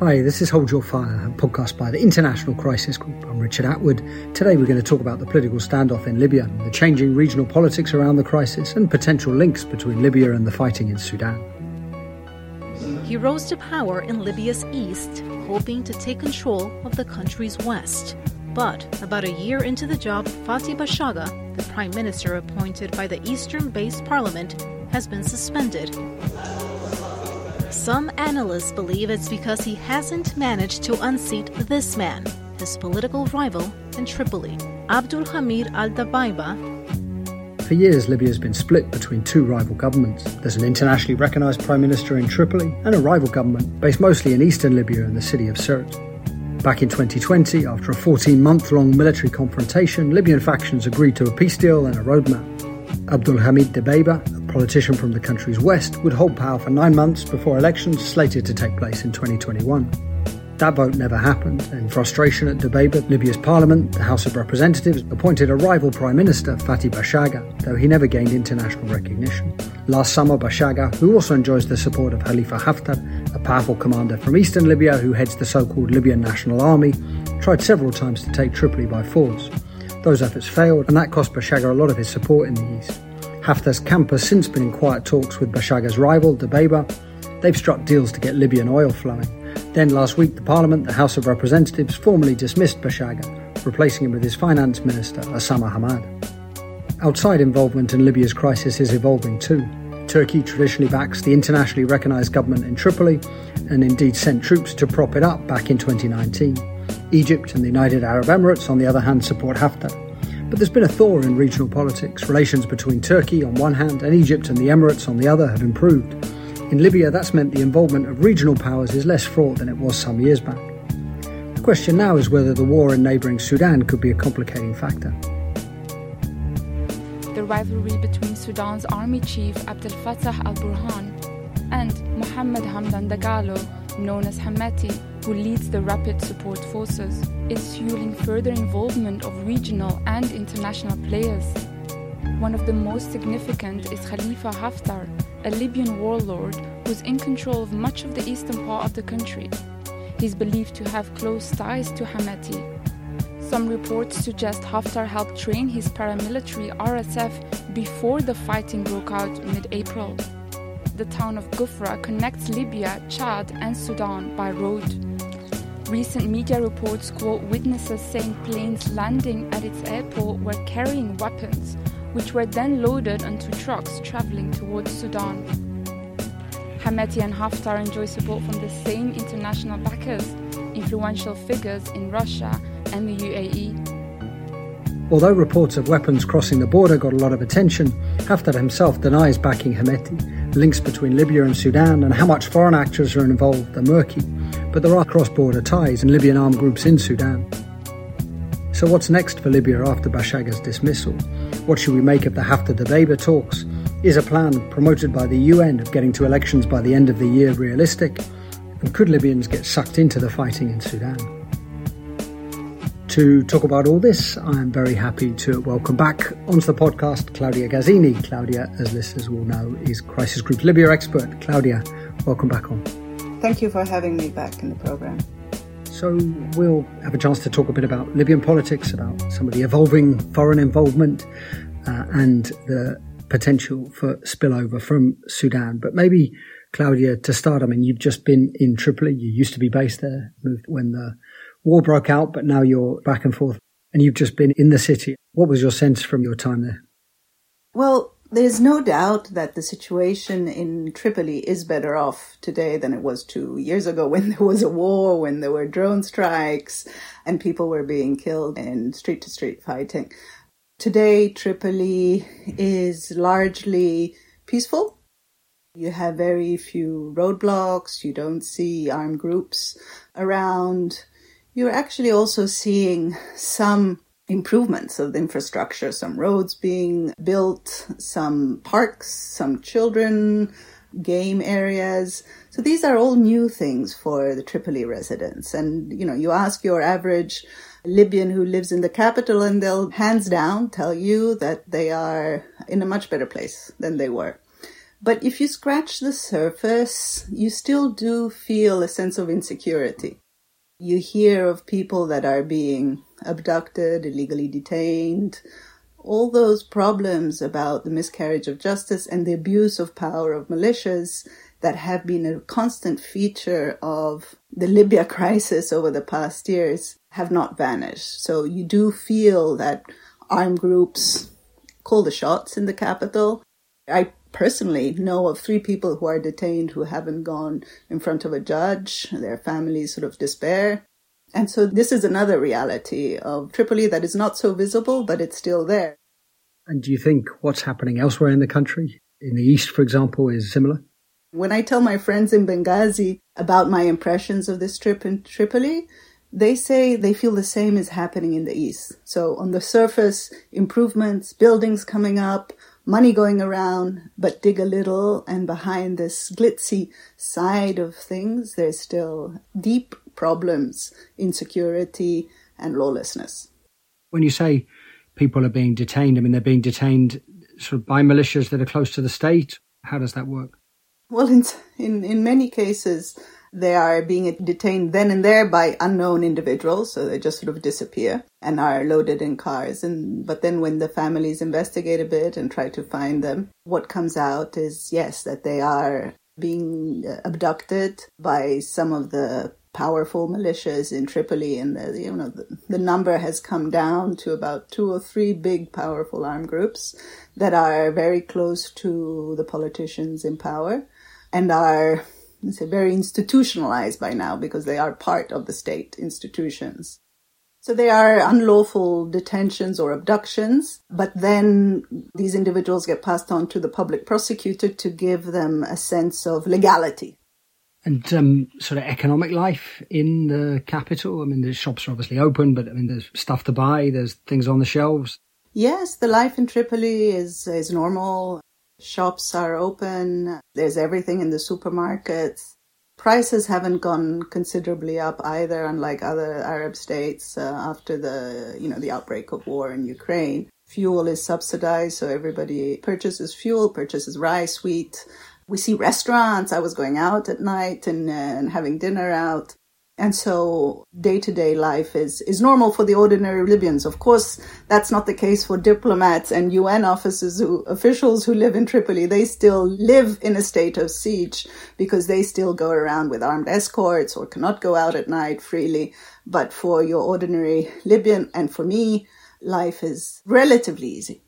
Hi, this is Hold Your Fire, a podcast by the International Crisis Group. I'm Richard Atwood. Today we're going to talk about the political standoff in Libya, the changing regional politics around the crisis, and potential links between Libya and the fighting in Sudan. He rose to power in Libya's east, hoping to take control of the country's west. But about a year into the job, Fathi Bashaga, the prime minister appointed by the eastern based parliament, has been suspended. Some analysts believe it's because he hasn't managed to unseat this man, his political rival in Tripoli, Abdul Hamid al Dabaiba. For years, Libya has been split between two rival governments. There's an internationally recognized prime minister in Tripoli and a rival government based mostly in eastern Libya in the city of Sirte. Back in 2020, after a 14 month long military confrontation, Libyan factions agreed to a peace deal and a roadmap. Abdul Hamid a politician from the country's west, would hold power for nine months before elections slated to take place in 2021. That vote never happened. In frustration at Dabaiba, Libya's parliament, the House of Representatives, appointed a rival prime minister, Fathi Bashaga, though he never gained international recognition. Last summer, Bashaga, who also enjoys the support of Khalifa Haftar, a powerful commander from eastern Libya who heads the so-called Libyan National Army, tried several times to take Tripoli by force. Those efforts failed, and that cost Bashaga a lot of his support in the east. Haftar's camp has since been in quiet talks with Bashaga's rival, Dabaiba. They've struck deals to get Libyan oil flowing. Then last week, the Parliament, the House of Representatives, formally dismissed Bashaga, replacing him with his finance minister, Osama Hamad. Outside involvement in Libya's crisis is evolving too. Turkey traditionally backs the internationally recognised government in Tripoli and indeed sent troops to prop it up back in 2019. Egypt and the United Arab Emirates, on the other hand, support Haftar. But there's been a thaw in regional politics. Relations between Turkey on one hand and Egypt and the Emirates on the other have improved. In Libya, that's meant the involvement of regional powers is less fraught than it was some years back. The question now is whether the war in neighbouring Sudan could be a complicating factor. The rivalry between Sudan's army chief Abdel Fattah al Burhan and Mohammed Hamdan Dagalo, known as Hemeti, who leads the Rapid Support Forces, is fueling further involvement of regional and international players. One of the most significant is Khalifa Haftar, a Libyan warlord who's in control of much of the eastern part of the country. He's believed to have close ties to Hemeti. Some reports suggest Haftar helped train his paramilitary RSF before the fighting broke out mid April. The town of Kufra connects Libya, Chad, and Sudan by road. Recent media reports quote witnesses saying planes landing at its airport were carrying weapons, which were then loaded onto trucks traveling towards Sudan. Hemeti and Haftar enjoy support from the same international backers, influential figures in Russia and the UAE. Although reports of weapons crossing the border got a lot of attention, Haftar himself denies backing Hemeti. Links between Libya and Sudan and how much foreign actors are involved are murky but there are cross border ties and Libyan armed groups in Sudan. So, what's next for Libya after Bashaga's dismissal? What should we make of the Haftar Dabaiba talks? Is a plan promoted by the UN of getting to elections by the end of the year realistic? And could Libyans get sucked into the fighting in Sudan? To talk about all this, I am very happy to welcome back onto the podcast Claudia Gazzini. Claudia, as listeners will know, is Crisis Group Libya expert. Claudia, welcome back on. Thank you for having me back in the program. So, we'll have a chance to talk a bit about Libyan politics, about some of the evolving foreign involvement, uh, and the potential for spillover from Sudan. But maybe, Claudia, to start, I mean, you've just been in Tripoli. You used to be based there, moved when the war broke out, but now you're back and forth, and you've just been in the city. What was your sense from your time there? Well, there's no doubt that the situation in Tripoli is better off today than it was two years ago when there was a war, when there were drone strikes, and people were being killed in street to street fighting. Today, Tripoli is largely peaceful. You have very few roadblocks. You don't see armed groups around. You're actually also seeing some improvements of the infrastructure, some roads being built, some parks, some children, game areas. So these are all new things for the Tripoli residents. And, you know, you ask your average Libyan who lives in the capital and they'll hands down tell you that they are in a much better place than they were. But if you scratch the surface, you still do feel a sense of insecurity. You hear of people that are being abducted, illegally detained, all those problems about the miscarriage of justice and the abuse of power of militias that have been a constant feature of the Libya crisis over the past years have not vanished. So you do feel that armed groups call the shots in the capital. I personally know of three people who are detained who haven't gone in front of a judge. Their families sort of despair. And so this is another reality of Tripoli that is not so visible, but it's still there. And do you think what's happening elsewhere in the country, in the east, for example, is similar? When I tell my friends in Benghazi about my impressions of this trip in Tripoli, they say they feel the same is happening in the east. So on the surface, improvements, buildings coming up, money going around, but dig a little, and behind this glitzy side of things, there's still deep problems, insecurity, and lawlessness. When you say people are being detained, I mean, they're being detained sort of by militias that are close to the state. How does that work? Well, in, in, in many cases, they are being detained then and there by unknown individuals, so they just sort of disappear and are loaded in cars. And but then when the families investigate a bit and try to find them, what comes out is yes, that they are being uh, abducted by some of the powerful militias in Tripoli, and the, you know the, the number has come down to about two or three big, powerful armed groups that are very close to the politicians in power and are say, very institutionalized by now because they are part of the state institutions. So they are unlawful detentions or abductions, but then these individuals get passed on to the public prosecutor to give them a sense of legality. And um, sort of economic life in the capital. I mean, the shops are obviously open, but I mean, there's stuff to buy. There's things on the shelves. Yes, the life in Tripoli is is normal. Shops are open. There's everything in the supermarkets. Prices haven't gone considerably up either, unlike other Arab states uh, after the, you know, the outbreak of war in Ukraine. Fuel is subsidized, so everybody purchases fuel, purchases rice, wheat. We see restaurants. I was going out at night and, uh, and having dinner out. And so day to day life is, is normal for the ordinary Libyans. Of course, that's not the case for diplomats and UN officers who, officials who live in Tripoli. They still live in a state of siege because they still go around with armed escorts or cannot go out at night freely. But for your ordinary Libyan and for me, life is relatively easy.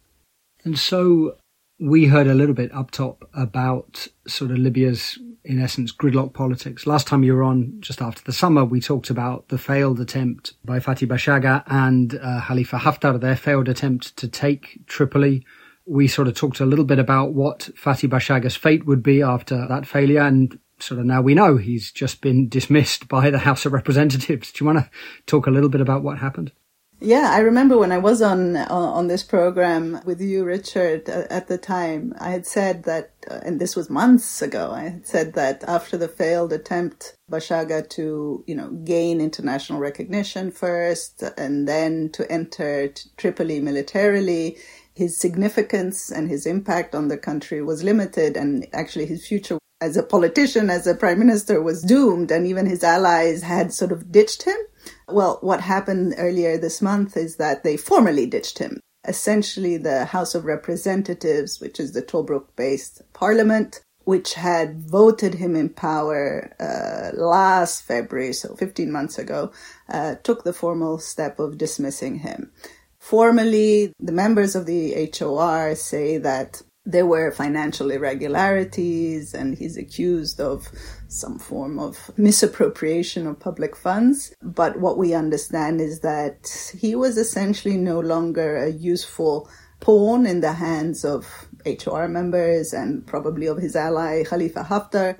And so we heard a little bit up top about sort of Libya's in essence, gridlock politics. Last time you were on, just after the summer, we talked about the failed attempt by Fathi Bashaga and uh, Khalifa Haftar, their failed attempt to take Tripoli. We sort of talked a little bit about what Fathi Bashaga's fate would be after that failure, and sort of now we know he's just been dismissed by the House of Representatives. Do you want to talk a little bit about what happened? Yeah, I remember when I was on on this program with you, Richard, at the time, I had said that, uh, and this was months ago. I had said that after the failed attempt, Bashaga to you know gain international recognition first, and then to enter Tripoli militarily, his significance and his impact on the country was limited, and actually his future as a politician, as a prime minister, was doomed, and even his allies had sort of ditched him. Well, what happened earlier this month is that they formally ditched him. Essentially, the House of Representatives, which is the Tobruk based parliament, which had voted him in power uh, last February, so 15 months ago, uh, took the formal step of dismissing him. Formally, the members of the HOR say that there were financial irregularities and he's accused of some form of misappropriation of public funds. But what we understand is that he was essentially no longer a useful pawn in the hands of HR members and probably of his ally Khalifa Haftar,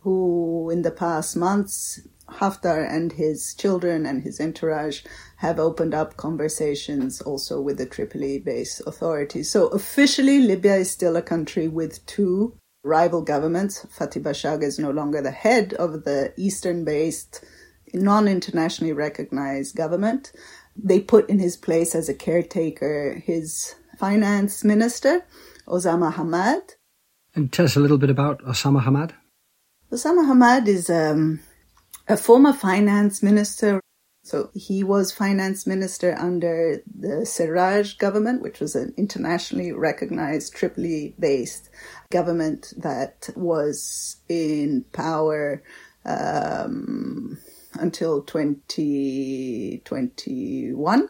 who in the past months Haftar and his children and his entourage have opened up conversations also with the Tripoli based authorities. So officially, Libya is still a country with two rival governments. Fathi Bashaga is no longer the head of the eastern based, non internationally recognized government. They put in his place as a caretaker his finance minister, Osama Hamad And tell us a little bit about Osama Hamad. Osama Hamad is um, a former finance minister. So he was finance minister under the Serraj government, which was an internationally recognized Tripoli based government that was in power um, until 2021.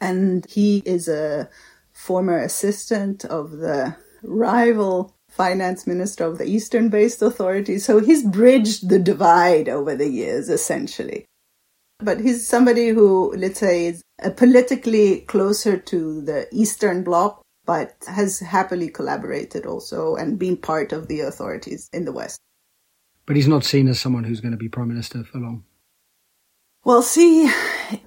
And he is a former assistant of the rival finance minister of the Eastern based authority. So he's bridged the divide over the years, essentially. But he's somebody who, let's say, is politically closer to the Eastern Bloc, but has happily collaborated also and been part of the authorities in the West. But he's not seen as someone who's going to be prime minister for long. Well, see,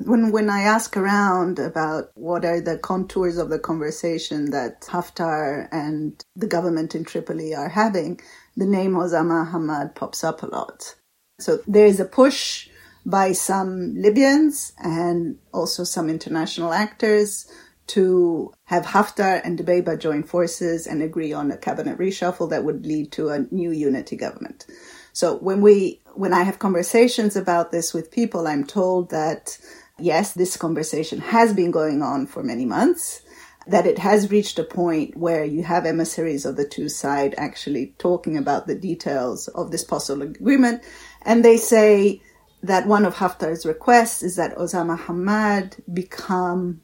when when I ask around about what are the contours of the conversation that Haftar and the government in Tripoli are having, the name Osama Hamad pops up a lot. So there is a push by some Libyans and also some international actors to have Haftar and Dabaiba join forces and agree on a cabinet reshuffle that would lead to a new unity government. So when we, when I have conversations about this with people, I'm told that yes, this conversation has been going on for many months, that it has reached a point where you have emissaries of the two sides actually talking about the details of this possible agreement. And they say that one of Haftar's requests is that Osama Hamad become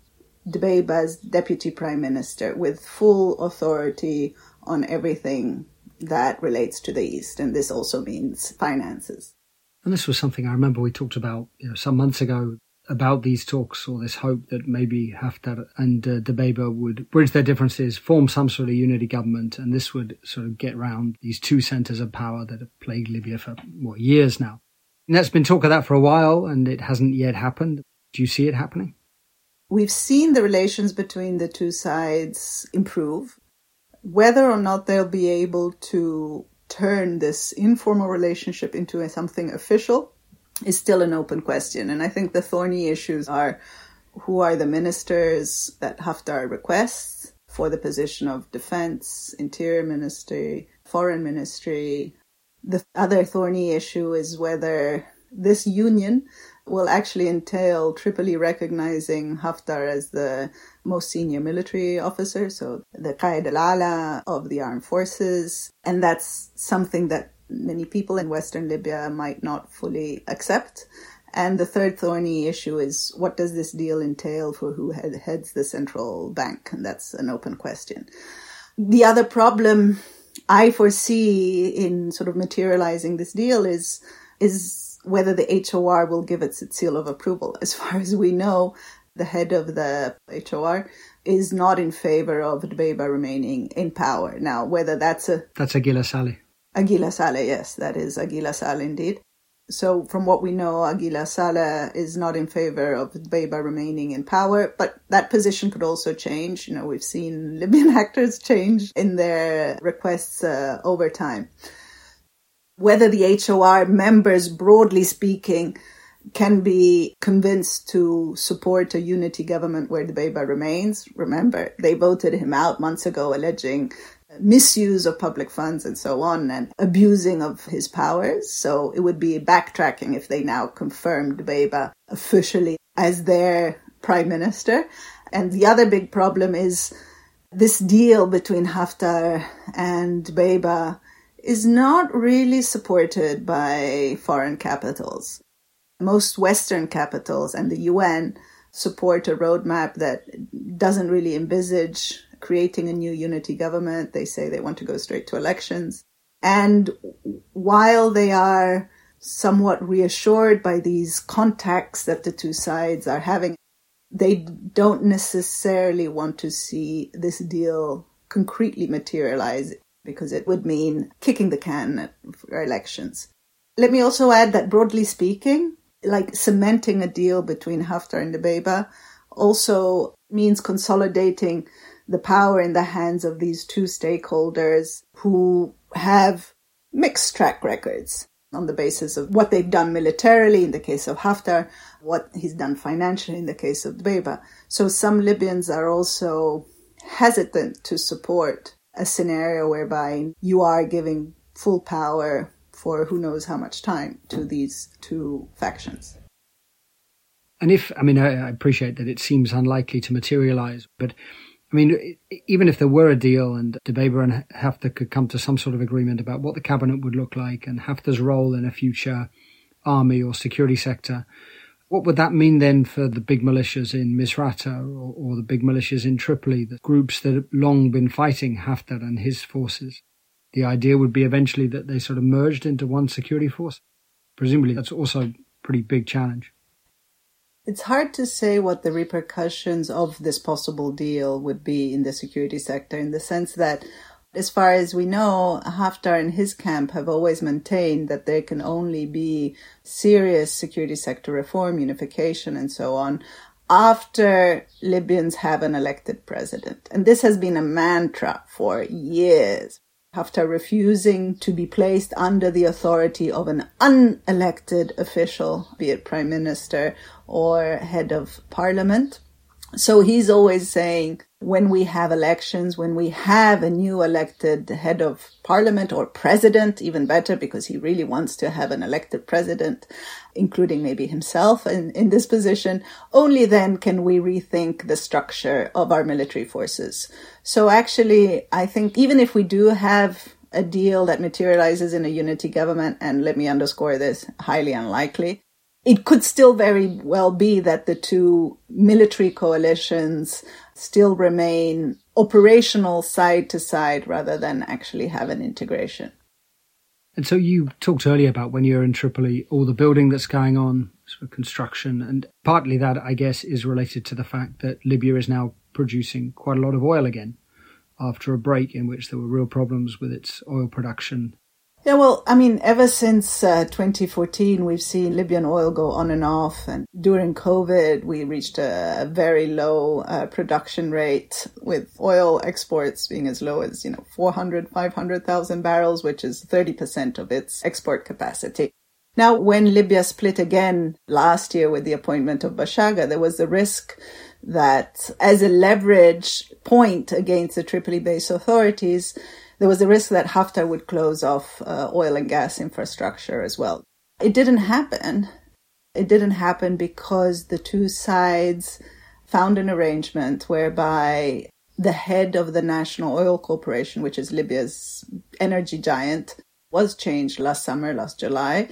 Dabaiba's deputy prime minister with full authority on everything that relates to the East, and this also means finances. And this was something I remember we talked about you know, some months ago about these talks or this hope that maybe Haftar and uh, Dabaiba would bridge their differences, form some sort of unity government, and this would sort of get around these two centres of power that have plagued Libya for what years now. And there's been talk of that for a while, and it hasn't yet happened. Do you see it happening? We've seen the relations between the two sides improve. Whether or not they'll be able to turn this informal relationship into something official is still an open question. And I think the thorny issues are who are the ministers that Haftar requests for the position of defense, interior ministry, foreign ministry. The other thorny issue is whether this union will actually entail Tripoli recognizing Haftar as the most senior military officer, so the Qaid of the armed forces. And that's something that many people in Western Libya might not fully accept. And the third thorny issue is what does this deal entail for who heads the central bank? And that's an open question. The other problem I foresee in sort of materializing this deal is, is whether the HOR will give it its seal of approval. As far as we know, the head of the HOR is not in favor of Dabaiba remaining in power. Now, whether that's a... That's Aguila Saleh. Aguila Saleh, yes, that is Aguila Saleh indeed. So from what we know, Aguila Saleh is not in favor of Dabaiba remaining in power, but that position could also change. You know, we've seen Libyan actors change in their requests uh, over time. Whether the HOR members, broadly speaking, can be convinced to support a unity government where Dabaiba remains. Remember, they voted him out months ago, alleging misuse of public funds and so on and abusing of his powers. So it would be backtracking if they now confirmed Dabaiba officially as their prime minister. And the other big problem is this deal between Haftar and Dabaiba is not really supported by foreign capitals. Most Western capitals and the UN support a roadmap that doesn't really envisage creating a new unity government. They say they want to go straight to elections. And while they are somewhat reassured by these contacts that the two sides are having, they don't necessarily want to see this deal concretely materialize because it would mean kicking the can for elections. Let me also add that broadly speaking, like cementing a deal between Haftar and Dabaiba also means consolidating the power in the hands of these two stakeholders who have mixed track records on the basis of what they've done militarily in the case of Haftar, what he's done financially in the case of Dabaiba. So some Libyans are also hesitant to support a scenario whereby you are giving full power for who knows how much time to these two factions. And if, I mean, I, appreciate that it seems unlikely to materialize, but I mean, even if there were a deal and Dabaiba and Haftar could come to some sort of agreement about what the cabinet would look like and Haftar's role in a future army or security sector, what would that mean then for the big militias in Misrata or, or the big militias in Tripoli, the groups that have long been fighting Haftar and his forces? The idea would be eventually that they sort of merged into one security force. Presumably, that's also a pretty big challenge. It's hard to say what the repercussions of this possible deal would be in the security sector in the sense that as far as we know, Haftar and his camp have always maintained that there can only be serious security sector reform, unification, and so on after Libyans have an elected president. And this has been a mantra for years. Haftar refusing to be placed under the authority of an unelected official, be it prime minister or head of parliament. So he's always saying, when we have elections, when we have a new elected head of parliament or president, even better, because he really wants to have an elected president, including maybe himself in, in this position, only then can we rethink the structure of our military forces. So actually, I think even if we do have a deal that materializes in a unity government, and let me underscore this, highly unlikely, it could still very well be that the two military coalitions still remain operational side to side rather than actually have an integration. And so you talked earlier about when you're in Tripoli, all the building that's going on, sort of construction, and partly that, I guess, is related to the fact that Libya is now producing quite a lot of oil again after a break in which there were real problems with its oil production yeah, well, I mean, ever since uh, 2014, we've seen Libyan oil go on and off. And during COVID, we reached a very low uh, production rate with oil exports being as low as, you know, 400, 500,000 barrels, which is 30% of its export capacity. Now, when Libya split again last year with the appointment of Bashaga, there was the risk that as a leverage point against the Tripoli based authorities, there was a risk that Haftar would close off uh, oil and gas infrastructure as well. It didn't happen. It didn't happen because the two sides found an arrangement whereby the head of the National Oil Corporation, which is Libya's energy giant, was changed last summer, last July.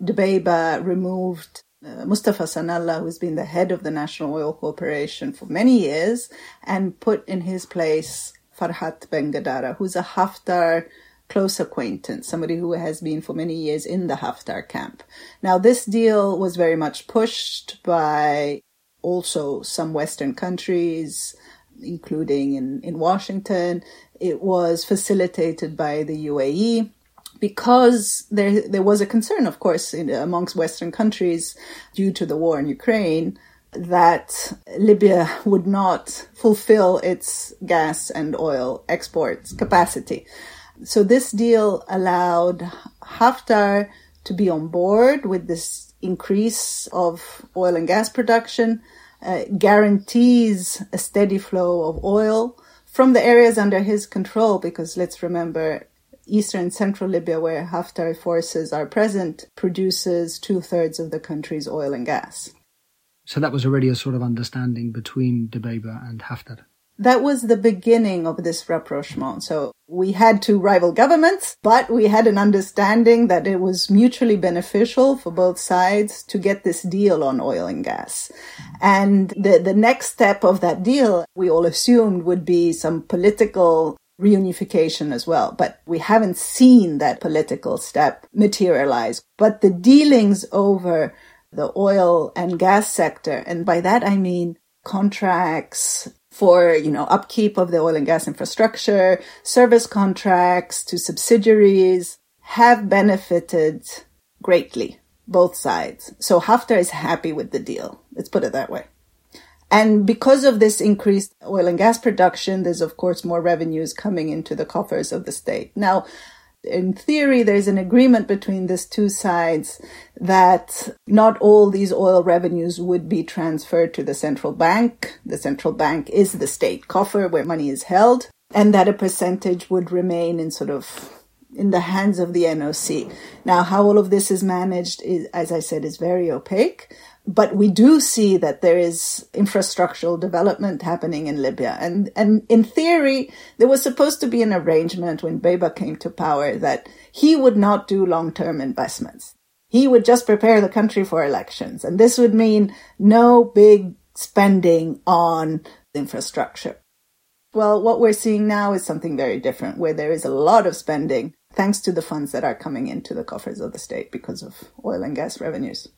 Dabaiba removed uh, Mustafa Sanalla, who's been the head of the National Oil Corporation for many years, and put in his place Farhat Bengadara, who's a Haftar close acquaintance, somebody who has been for many years in the Haftar camp. Now, this deal was very much pushed by also some Western countries, including in, in Washington. It was facilitated by the UAE because there there was a concern, of course, in, amongst Western countries due to the war in Ukraine that Libya would not fulfill its gas and oil exports capacity. So this deal allowed Haftar to be on board with this increase of oil and gas production, uh, guarantees a steady flow of oil from the areas under his control, because let's remember eastern central Libya, where Haftar forces are present, produces two thirds of the country's oil and gas. So that was already a sort of understanding between Dabaiba and Haftar. That was the beginning of this rapprochement. So we had two rival governments, but we had an understanding that it was mutually beneficial for both sides to get this deal on oil and gas. And the, the next step of that deal, we all assumed would be some political reunification as well. But we haven't seen that political step materialize. But the dealings over the oil and gas sector. And by that, I mean contracts for, you know, upkeep of the oil and gas infrastructure, service contracts to subsidiaries have benefited greatly, both sides. So Haftar is happy with the deal. Let's put it that way. And because of this increased oil and gas production, there's of course more revenues coming into the coffers of the state. Now, in theory, there's an agreement between these two sides that not all these oil revenues would be transferred to the central bank. The central bank is the state coffer where money is held. and that a percentage would remain in sort of in the hands of the NOC. Now, how all of this is managed is, as I said, is very opaque. But we do see that there is infrastructural development happening in Libya. And, and in theory, there was supposed to be an arrangement when Dabaiba came to power that he would not do long-term investments. He would just prepare the country for elections. And this would mean no big spending on infrastructure. Well, what we're seeing now is something very different, where there is a lot of spending thanks to the funds that are coming into the coffers of the state because of oil and gas revenues.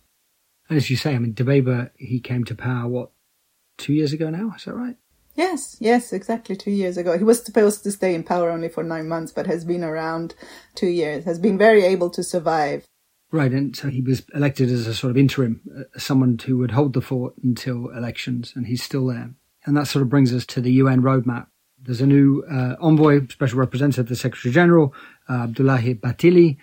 As you say, I mean, Dabaiba, he came to power, what, two years ago now? Is that right? Yes, yes, exactly two years ago. He was supposed to stay in power only for nine months, but has been around two years, has been very able to survive. Right, and so he was elected as a sort of interim, uh, someone who would hold the fort until elections, and he's still there. And that sort of brings us to the UN roadmap. There's a new uh, envoy, special representative, the Secretary General, uh, Abdoulaye Bathily,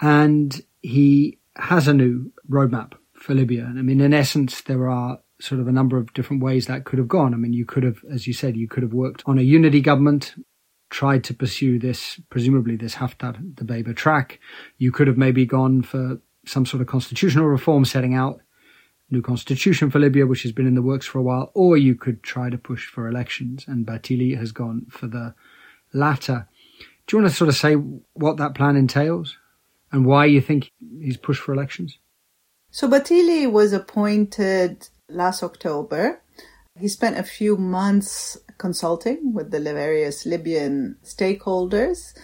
and he has a new roadmap for Libya. And I mean, in essence, there are sort of a number of different ways that could have gone. I mean, you could have, as you said, you could have worked on a unity government, tried to pursue this, presumably this Haftar Dabaiba track. You could have maybe gone for some sort of constitutional reform, setting out new constitution for Libya, which has been in the works for a while, or you could try to push for elections. And Bathily has gone for the latter. Do you want to sort of say what that plan entails and why you think he's pushed for elections? So Bathily was appointed last October. He spent a few months consulting with the various Libyan stakeholders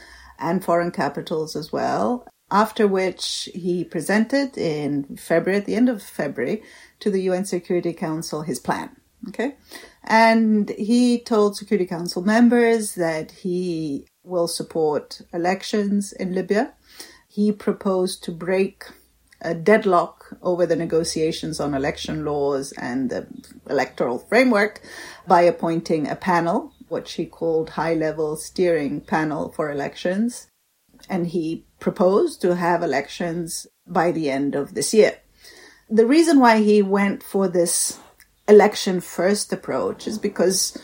and foreign capitals as well. After which he presented in February, at the end of February, to the UN Security Council his plan. Okay. And he told Security Council members that he will support elections in Libya. He proposed to break a deadlock over the negotiations on election laws and the electoral framework by appointing a panel, what she called high level steering panel for elections. And he proposed to have elections by the end of this year. The reason why he went for this election first approach is because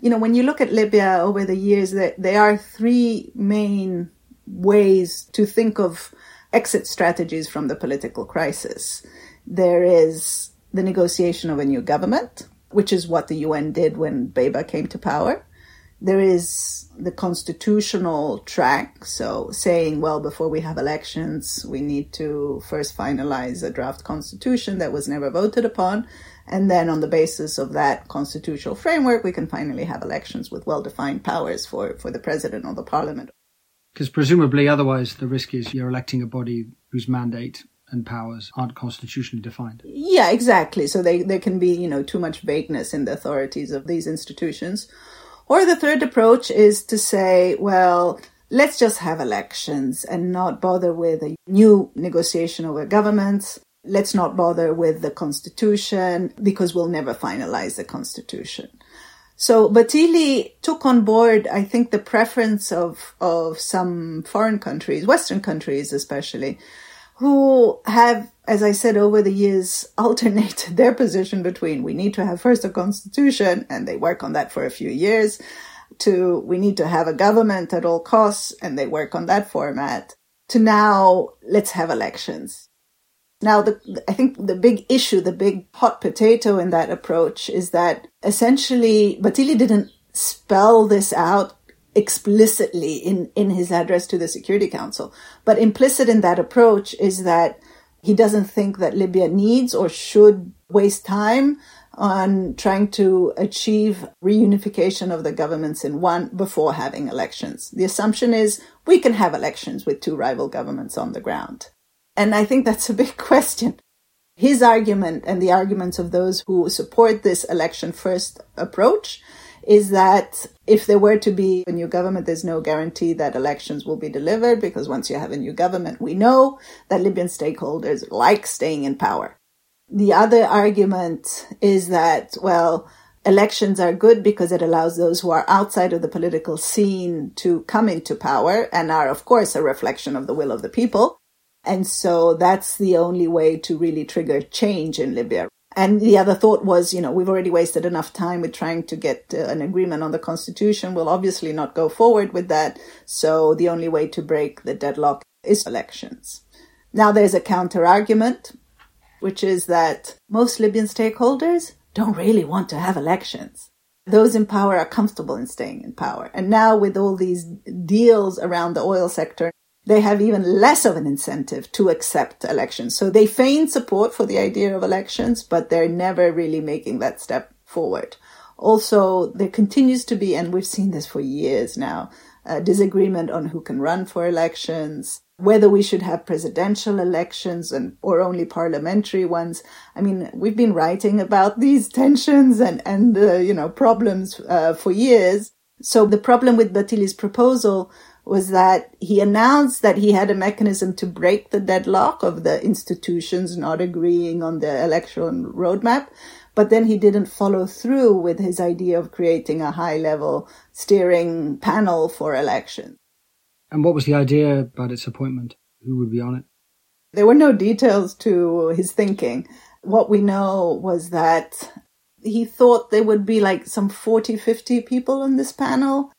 you know when you look at Libya over the years there, there are three main ways to think of exit strategies from the political crisis. There is the negotiation of a new government, which is what the UN did when Dabaiba came to power. There is the constitutional track, so saying, well, before we have elections, we need to first finalize a draft constitution that was never voted upon. And then on the basis of that constitutional framework, we can finally have elections with well-defined powers for, for the president or the parliament. Because presumably, otherwise, the risk is you're electing a body whose mandate and powers aren't constitutionally defined. Yeah, exactly. So they, there can be, you know, too much vagueness in the authorities of these institutions. Or the third approach is to say, well, let's just have elections and not bother with a new negotiation over governments. Let's not bother with the constitution because we'll never finalize the constitution. So Bathily took on board, I think, the preference of, of some foreign countries, Western countries especially, who have, as I said, over the years alternated their position between we need to have first a constitution and they work on that for a few years to we need to have a government at all costs and they work on that format to now let's have elections. Now, the, I think the big issue, the big hot potato in that approach is that essentially Bathily didn't spell this out explicitly in, in his address to the Security Council. But implicit in that approach is that he doesn't think that Libya needs or should waste time on trying to achieve reunification of the governments in one before having elections. The assumption is we can have elections with two rival governments on the ground. And I think that's a big question. His argument and the arguments of those who support this election first approach is that if there were to be a new government, there's no guarantee that elections will be delivered because once you have a new government, we know that Libyan stakeholders like staying in power. The other argument is that, well, elections are good because it allows those who are outside of the political scene to come into power and are, of course, a reflection of the will of the people. And so that's the only way to really trigger change in Libya. And the other thought was, you know, we've already wasted enough time with trying to get uh, an agreement on the constitution. We'll obviously not go forward with that. So the only way to break the deadlock is elections. Now there's a counter argument, which is that most Libyan stakeholders don't really want to have elections. Those in power are comfortable in staying in power. And now with all these deals around the oil sector, they have even less of an incentive to accept elections. So they feign support for the idea of elections, but they're never really making that step forward. Also, there continues to be, and we've seen this for years now, disagreement on who can run for elections, whether we should have presidential elections and or only parliamentary ones. I mean, we've been writing about these tensions and and uh, you know problems uh, for years. So the problem with Bathily's proposal was that he announced that he had a mechanism to break the deadlock of the institutions not agreeing on the electoral roadmap. But then he didn't follow through with his idea of creating a high level steering panel for elections. And what was the idea about its appointment? Who would be on it? There were no details to his thinking. What we know was that he thought there would be like some 40, 50 people on this panel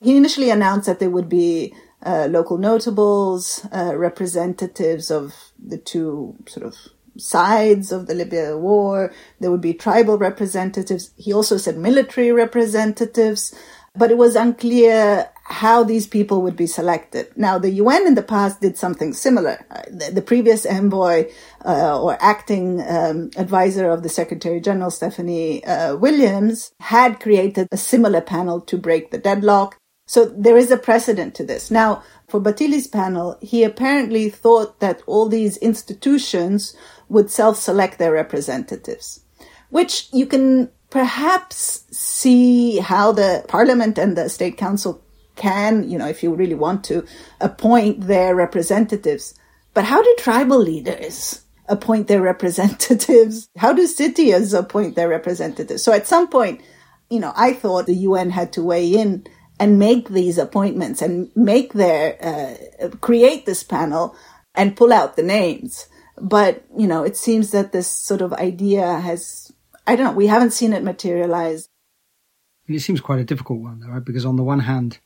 he initially announced that there would be uh, local notables, uh, representatives of the two sort of sides of the Libya war. There would be tribal representatives. He also said military representatives, but it was unclear how these people would be selected. Now, the UN in the past did something similar. Uh, the, the, previous envoy uh, or acting um, advisor of the Secretary General, Stephanie uh, Williams, had created a similar panel to break the deadlock. So there is a precedent to this. Now, for Bathily's panel, he apparently thought that all these institutions would self-select their representatives, which you can perhaps see how the parliament and the state council can, you know, if you really want to, appoint their representatives. But how do tribal leaders appoint their representatives? How do cities appoint their representatives? So at some point, you know, I thought the UN had to weigh in and make these appointments and make their uh, create this panel and pull out the names but you know it seems that this sort of idea has i don't know we haven't seen it materialize it seems quite a difficult one though right because on the one hand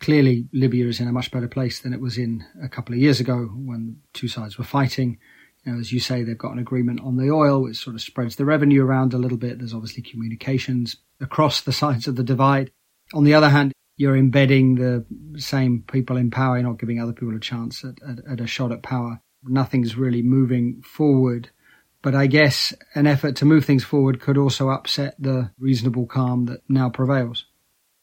clearly libya is in a much better place than it was in a couple of years ago when two sides were fighting you know, as you say, they've got an agreement on the oil, which sort of spreads the revenue around a little bit. There's obviously communications across the sides of the divide. On the other hand, you're embedding the same people in power, you're not giving other people a chance at, at, at a shot at power. Nothing's really moving forward. But I guess an effort to move things forward could also upset the reasonable calm that now prevails.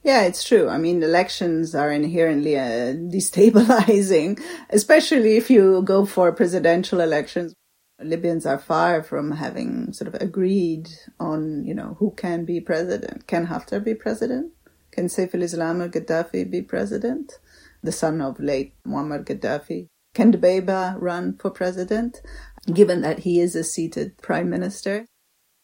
Yeah, it's true. I mean, elections are inherently uh, destabilizing, especially if you go for presidential elections. Libyans are far from having sort of agreed on, you know, who can be president. Can Haftar be president? Can Saif al-Islam al-Gaddafi be president? The son of late Muammar Gaddafi. Can Dabaiba run for president, given that he is a seated prime minister?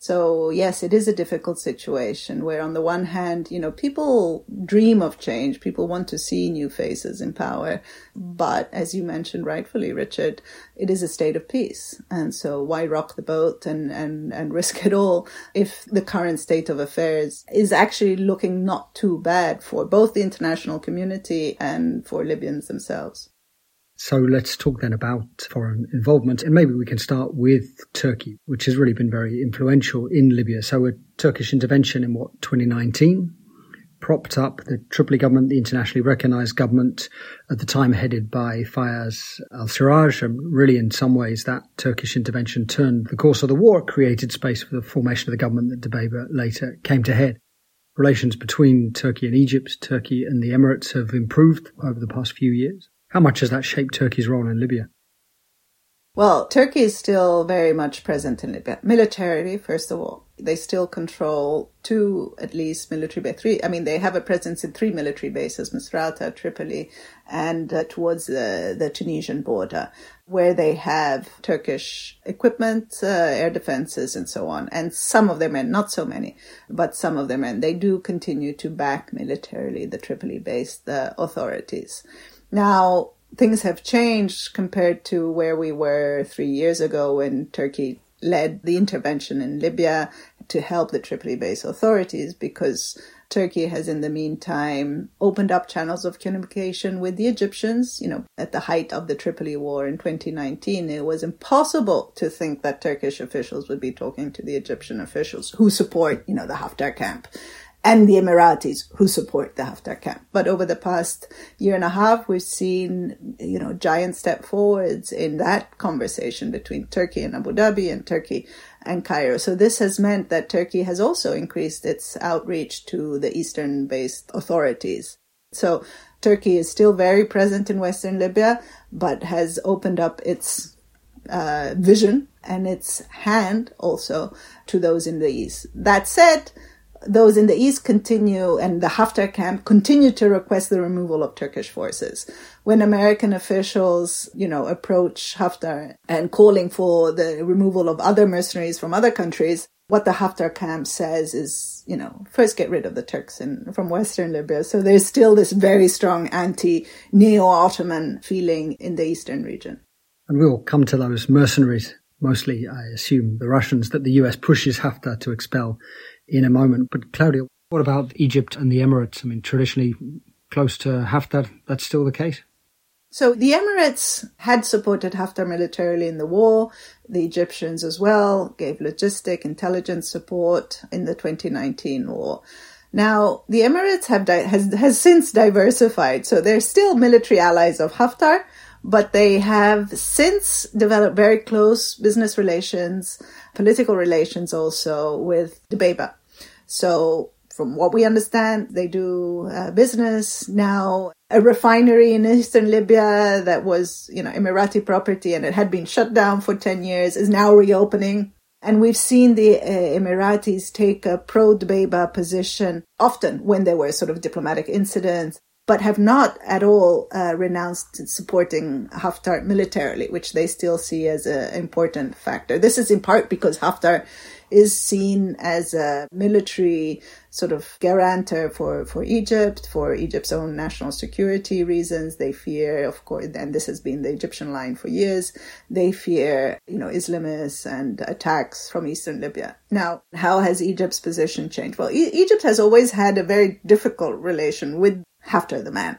So yes, it is a difficult situation where on the one hand, you know, people dream of change. People want to see new faces in power. But as you mentioned rightfully, Richard, it is a state of peace. And so why rock the boat and, and, and risk it all if the current state of affairs is actually looking not too bad for both the international community and for Libyans themselves? So let's talk then about foreign involvement. And maybe we can start with Turkey, which has really been very influential in Libya. So a Turkish intervention in what, 2019? Propped up the Tripoli government, the internationally recognized government at the time headed by Fayez al-Sarraj. And really, in some ways, that Turkish intervention turned the course of the war, created space for the formation of the government that Dabaiba later came to head. Relations between Turkey and Egypt, Turkey and the Emirates have improved over the past few years. How much has that shaped Turkey's role in Libya? Well, Turkey is still very much present in Libya. Militarily, first of all, they still control two, at least, military bases. Three, I mean, they have a presence in three military bases, Misrata, Tripoli, and uh, towards the, Tunisian border, where they have Turkish equipment, uh, air defenses, and so on. And some of their men, not so many, but some of their men, they do continue to back militarily the Tripoli-based authorities. Now, things have changed compared to where we were three years ago when Turkey led the intervention in Libya to help the Tripoli based authorities because Turkey has in the meantime opened up channels of communication with the Egyptians. You know, at the height of the Tripoli war in 2019, it was impossible to think that Turkish officials would be talking to the Egyptian officials who support, you know, the Haftar camp and the Emiratis who support the Haftar camp. But over the past year and a half, we've seen, you know, giant step forwards in that conversation between Turkey and Abu Dhabi and Turkey and Cairo. So this has meant that Turkey has also increased its outreach to the eastern based authorities. So Turkey is still very present in Western Libya, but has opened up its uh, vision and its hand also to those in the east. That said, those in the east continue and the Haftar camp continue to request the removal of Turkish forces. When American officials, you know, approach Haftar and calling for the removal of other mercenaries from other countries, what the Haftar camp says is, you know, first get rid of the Turks in, from Western Libya. So there's still this very strong anti neo Ottoman feeling in the eastern region. And we'll come to those mercenaries, mostly, I assume, the Russians that the US pushes Haftar to expel in a moment. But Claudia, what about Egypt and the Emirates? I mean, traditionally close to Haftar, that's still the case? So the Emirates had supported Haftar militarily in the war. The Egyptians as well gave logistic intelligence support in the 2019 war. Now, the Emirates have di- has, has since diversified, so they're still military allies of Haftar, but they have since developed very close business relations, political relations also with Dabaiba. So from what we understand, they do uh, business now. A refinery in eastern Libya that was, you know, Emirati property and it had been shut down for 10 years is now reopening. And we've seen the uh, Emiratis take a pro Dabaiba position often when there were sort of diplomatic incidents but have not at all uh, renounced supporting Haftar militarily, which they still see as an important factor. This is in part because Haftar is seen as a military sort of guarantor for, for Egypt, for Egypt's own national security reasons. They fear, of course, and this has been the Egyptian line for years, they fear, you know, Islamists and attacks from eastern Libya. Now, how has Egypt's position changed? Well, e- Egypt has always had a very difficult relation with Haftar the man.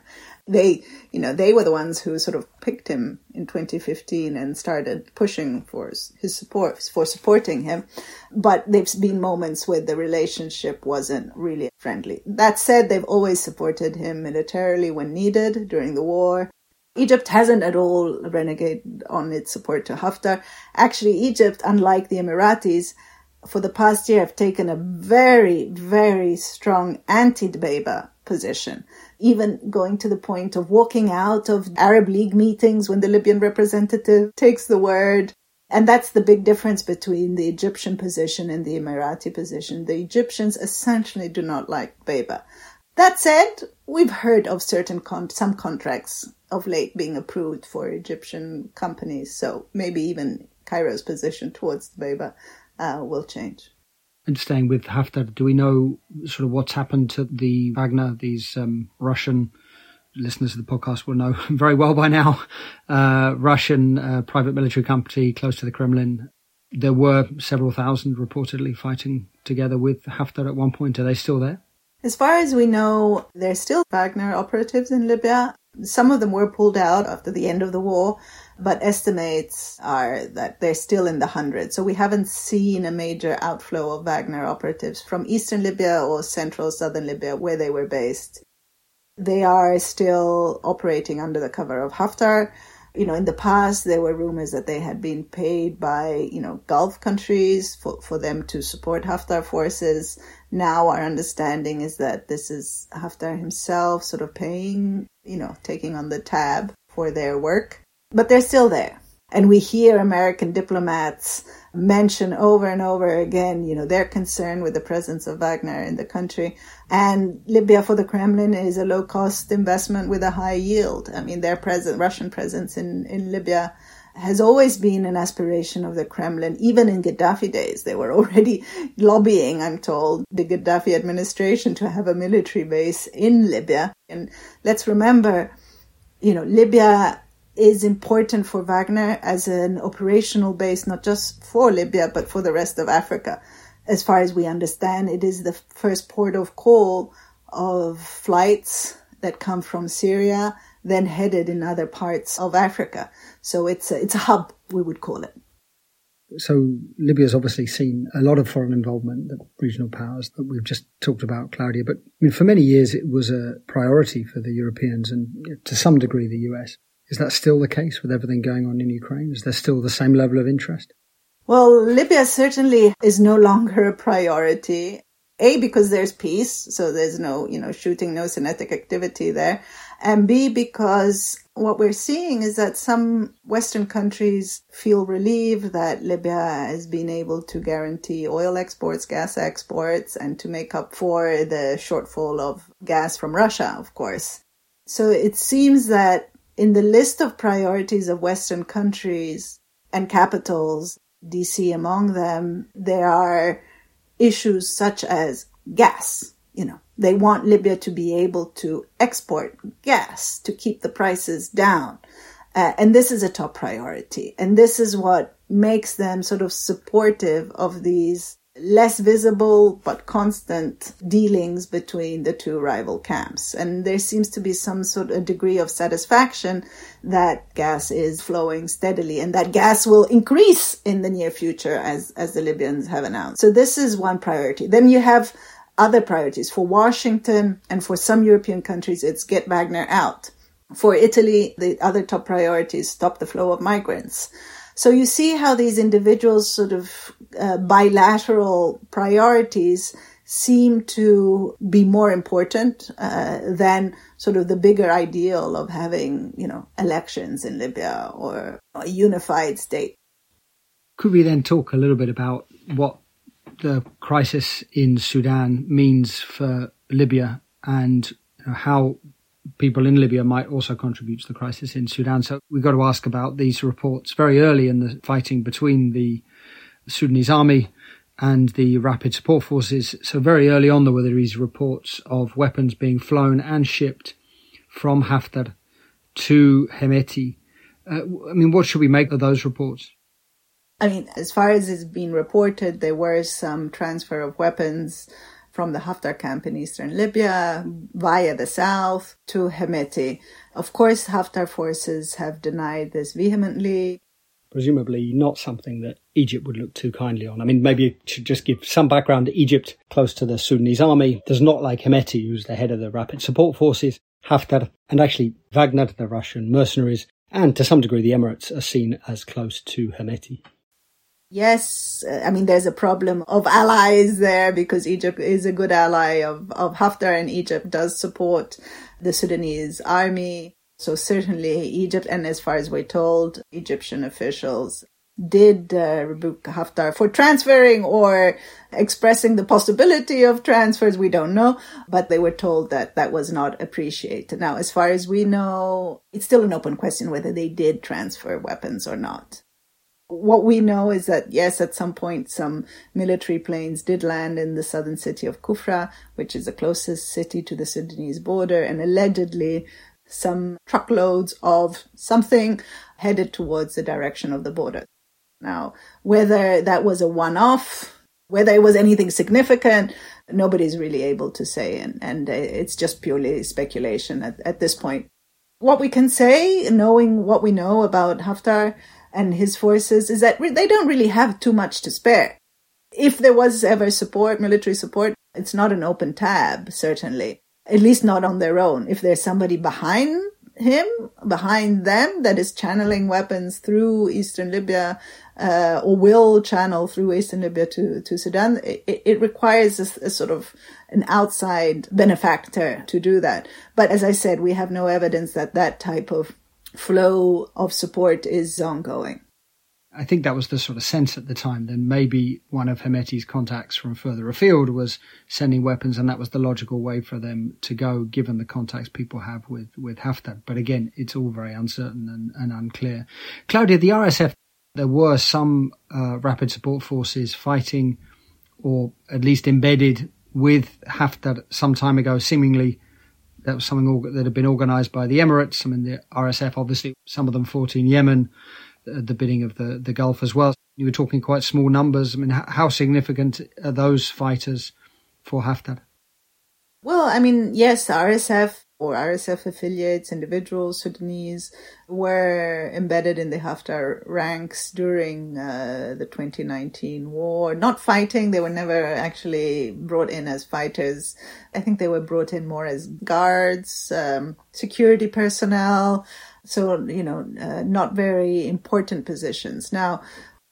They, you know, they were the ones who sort of picked him in 2015 and started pushing for his support, for supporting him. But there's been moments where the relationship wasn't really friendly. That said, they've always supported him militarily when needed during the war. Egypt hasn't at all renegated on its support to Haftar. Actually, Egypt, unlike the Emiratis, for the past year have taken a very, very strong anti-Dabaiba position even going to the point of walking out of Arab League meetings when the Libyan representative takes the word. And that's the big difference between the Egyptian position and the Emirati position. The Egyptians essentially do not like Dabaiba. That said, we've heard of certain con- some contracts of late being approved for Egyptian companies, so maybe even Cairo's position towards Dabaiba uh, will change. And staying with Haftar, do we know sort of what's happened to the Wagner, these um, Russian listeners of the podcast will know very well by now, uh, Russian uh, private military company close to the Kremlin. There were several thousand reportedly fighting together with Haftar at one point. Are they still there? As far as we know, there's still Wagner operatives in Libya. Some of them were pulled out after the end of the war but estimates are that they're still in the hundreds. So we haven't seen a major outflow of Wagner operatives from eastern Libya or central southern Libya where they were based. They are still operating under the cover of Haftar. You know, in the past, there were rumors that they had been paid by, you know, Gulf countries for, for them to support Haftar forces. Now our understanding is that this is Haftar himself sort of paying, you know, taking on the tab for their work but they're still there. And we hear American diplomats mention over and over again, you know, their concern with the presence of Wagner in the country. And Libya for the Kremlin is a low cost investment with a high yield. I mean, their presence, Russian presence in, in Libya has always been an aspiration of the Kremlin. Even in Gaddafi days, they were already lobbying, I'm told, the Gaddafi administration to have a military base in Libya. And let's remember, you know, Libya is important for Wagner as an operational base, not just for Libya, but for the rest of Africa. As far as we understand, it is the first port of call of flights that come from Syria, then headed in other parts of Africa. So it's a, it's a hub, we would call it. So Libya's obviously seen a lot of foreign involvement, the regional powers that we've just talked about, Claudia. But I mean, for many years, it was a priority for the Europeans and to some degree the US. Is that still the case with everything going on in Ukraine? Is there still the same level of interest? Well, Libya certainly is no longer a priority. A, because there's peace, so there's no, you know, shooting, no kinetic activity there. And B, because what we're seeing is that some Western countries feel relieved that Libya has been able to guarantee oil exports, gas exports, and to make up for the shortfall of gas from Russia, of course. So it seems that in the list of priorities of Western countries and capitals, DC among them, there are issues such as gas. You know, they want Libya to be able to export gas to keep the prices down. Uh, and this is a top priority. And this is what makes them sort of supportive of these less visible but constant dealings between the two rival camps. And there seems to be some sort of degree of satisfaction that gas is flowing steadily and that gas will increase in the near future as, as the Libyans have announced. So this is one priority. Then you have other priorities for Washington and for some European countries, it's get Wagner out. For Italy, the other top priority is stop the flow of migrants. So you see how these individuals sort of uh, bilateral priorities seem to be more important uh, than sort of the bigger ideal of having, you know, elections in Libya or a unified state. Could we then talk a little bit about what the crisis in Sudan means for Libya and how people in Libya might also contribute to the crisis in Sudan. So we've got to ask about these reports very early in the fighting between the Sudanese army and the rapid support forces. So very early on, there were these reports of weapons being flown and shipped from Haftar to Hemeti. Uh, I mean, what should we make of those reports? I mean, as far as it's been reported, there were some transfer of weapons from the Haftar camp in eastern Libya via the south to Hemeti. Of course, Haftar forces have denied this vehemently. Presumably, not something that Egypt would look too kindly on. I mean, maybe it should just give some background. Egypt, close to the Sudanese army, does not like Hemeti, who's the head of the rapid support forces. Haftar and actually Wagner, the Russian mercenaries, and to some degree the Emirates are seen as close to Hemeti. Yes, I mean, there's a problem of allies there because Egypt is a good ally of, of Haftar and Egypt does support the Sudanese army. So certainly Egypt, and as far as we're told, Egyptian officials did uh, rebuke Haftar for transferring or expressing the possibility of transfers. We don't know, but they were told that that was not appreciated. Now, as far as we know, it's still an open question whether they did transfer weapons or not. What we know is that, yes, at some point, some military planes did land in the southern city of Kufra, which is the closest city to the Sudanese border, and allegedly some truckloads of something headed towards the direction of the border. Now, whether that was a one off, whether it was anything significant, nobody's really able to say, and, and it's just purely speculation at, at this point. What we can say, knowing what we know about Haftar, and his forces is that they don't really have too much to spare. If there was ever support, military support, it's not an open tab, certainly. At least not on their own. If there's somebody behind him, behind them, that is channeling weapons through eastern Libya, uh, or will channel through eastern Libya to, to Sudan, it, it requires a, a sort of an outside benefactor to do that. But as I said, we have no evidence that that type of flow of support is ongoing. I think that was the sort of sense at the time. Then maybe one of Hemeti's contacts from further afield was sending weapons, and that was the logical way for them to go, given the contacts people have with with Haftar. But again, it's all very uncertain and, and unclear. Claudia, the RSF, there were some uh, rapid support forces fighting, or at least embedded with Haftar some time ago, seemingly That was something that had been organised by the Emirates. I mean, the RSF, obviously, some of them fought in Yemen, the bidding of the, the Gulf as well. You were talking quite small numbers. I mean, how significant are those fighters for Haftar? Well, I mean, yes, RSF or RSF affiliates, individuals, Sudanese, were embedded in the Haftar ranks during uh, the 2019 war. Not fighting, they were never actually brought in as fighters. I think they were brought in more as guards, um, security personnel. So, you know, uh, not very important positions. Now,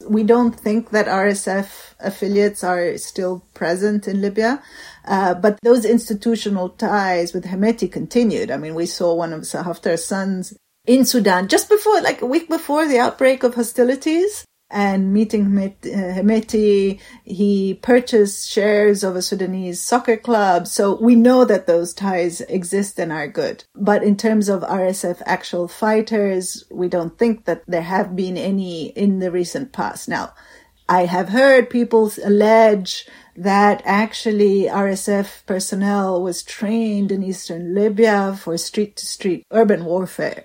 we don't think that RSF affiliates are still present in Libya, uh, but those institutional ties with Hemeti continued. I mean, we saw one of Haftar's sons in Sudan just before, like a week before the outbreak of hostilities and meeting uh, Hemeti, he purchased shares of a Sudanese soccer club. So we know that those ties exist and are good. But in terms of RSF actual fighters, we don't think that there have been any in the recent past. Now, I have heard people allege that actually RSF personnel was trained in eastern Libya for street to street urban warfare.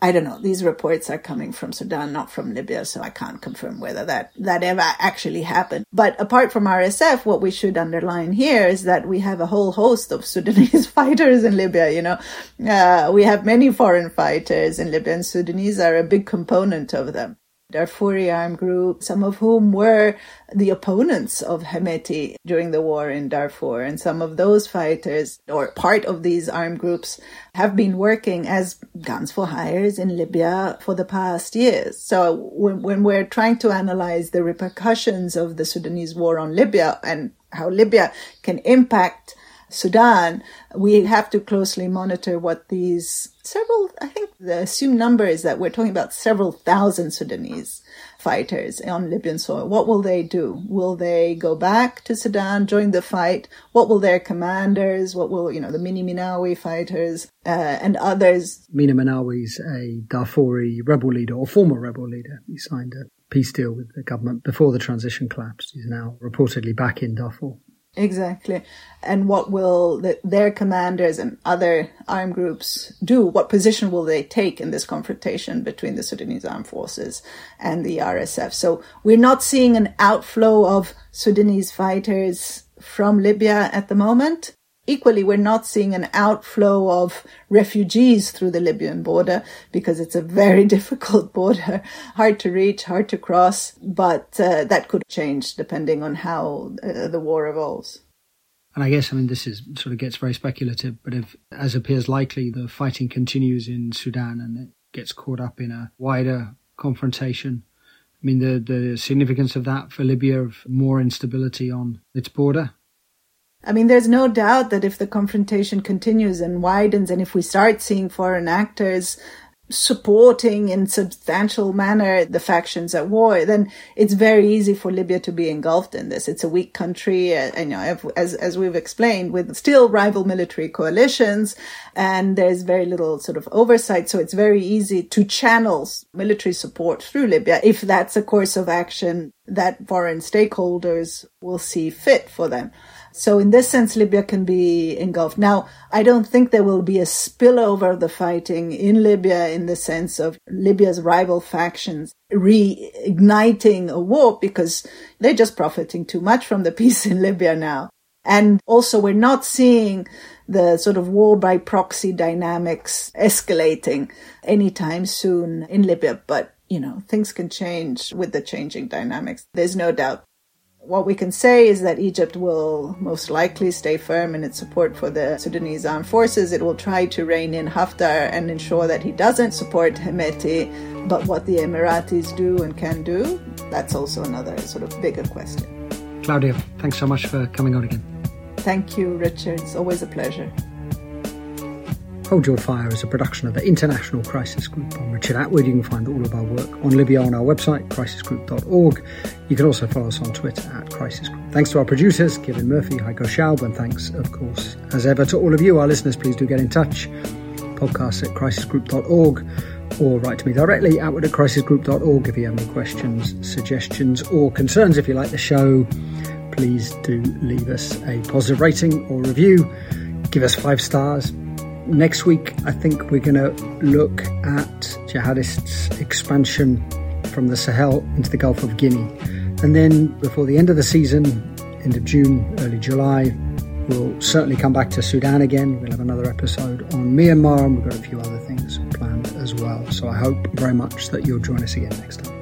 I don't know. These reports are coming from Sudan, not from Libya, so I can't confirm whether that, that ever actually happened. But apart from RSF, what we should underline here is that we have a whole host of Sudanese fighters in Libya, you know. Uh, we have many foreign fighters in Libya, and Sudanese are a big component of them. Darfuri armed group, some of whom were the opponents of Hemeti during the war in Darfur. And some of those fighters, or part of these armed groups, have been working as guns for hires in Libya for the past years. So when, when we're trying to analyze the repercussions of the Sudanese war on Libya and how Libya can impact Sudan, we have to closely monitor what these several, I think the assumed number is that we're talking about several thousand Sudanese fighters on Libyan soil. What will they do? Will they go back to Sudan, join the fight? What will their commanders, what will, you know, the Minni Minawi fighters uh, and others? Minni Minawi's a Darfuri rebel leader or former rebel leader. He signed a peace deal with the government before the transition collapsed. He's now reportedly back in Darfur. Exactly. And what will the, their commanders and other armed groups do? What position will they take in this confrontation between the Sudanese armed forces and the RSF? So we're not seeing an outflow of Sudanese fighters from Libya at the moment. Equally, we're not seeing an outflow of refugees through the Libyan border because it's a very difficult border, hard to reach, hard to cross, but uh, that could change depending on how uh, the war evolves. And I guess, I mean, this is sort of gets very speculative, but if, as appears likely, the fighting continues in Sudan and it gets caught up in a wider confrontation, I mean, the, the significance of that for Libya of more instability on its border I mean, there's no doubt that if the confrontation continues and widens, and if we start seeing foreign actors supporting in substantial manner the factions at war, then it's very easy for Libya to be engulfed in this. It's a weak country, uh, and you know, as as we've explained, with still rival military coalitions, and there's very little sort of oversight. So it's very easy to channel military support through Libya if that's a course of action that foreign stakeholders will see fit for them. So in this sense, Libya can be engulfed. Now, I don't think there will be a spillover of the fighting in Libya in the sense of Libya's rival factions reigniting a war because they're just profiting too much from the peace in Libya now. And also we're not seeing the sort of war by proxy dynamics escalating anytime soon in Libya. But, you know, things can change with the changing dynamics. There's no doubt what we can say is that Egypt will most likely stay firm in its support for the Sudanese armed forces. It will try to rein in Haftar and ensure that he doesn't support Hemeti. But what the Emiratis do and can do, that's also another sort of bigger question. Claudia, thanks so much for coming on again. Thank you, Richard. It's always a pleasure. Hold Your Fire is a production of the International Crisis Group. I'm Richard Atwood. You can find all of our work on Libya on our website, crisisgroup.org. You can also follow us on Twitter at Crisis Group. Thanks to our producers, Kevin Murphy, Heiko Schaub, and thanks, of course, as ever, to all of you, our listeners. Please do get in touch. Podcast at crisisgroup.org or write to me directly, atwood at crisisgroup.org if you have any questions, suggestions, or concerns. If you like the show, please do leave us a positive rating or review. Give us five stars next week, I think we're going to look at jihadists' expansion from the Sahel into the Gulf of Guinea. And then before the end of the season, end of June, early July, we'll certainly come back to Sudan again. We'll have another episode on Myanmar, and we've got a few other things planned as well. So I hope very much that you'll join us again next time.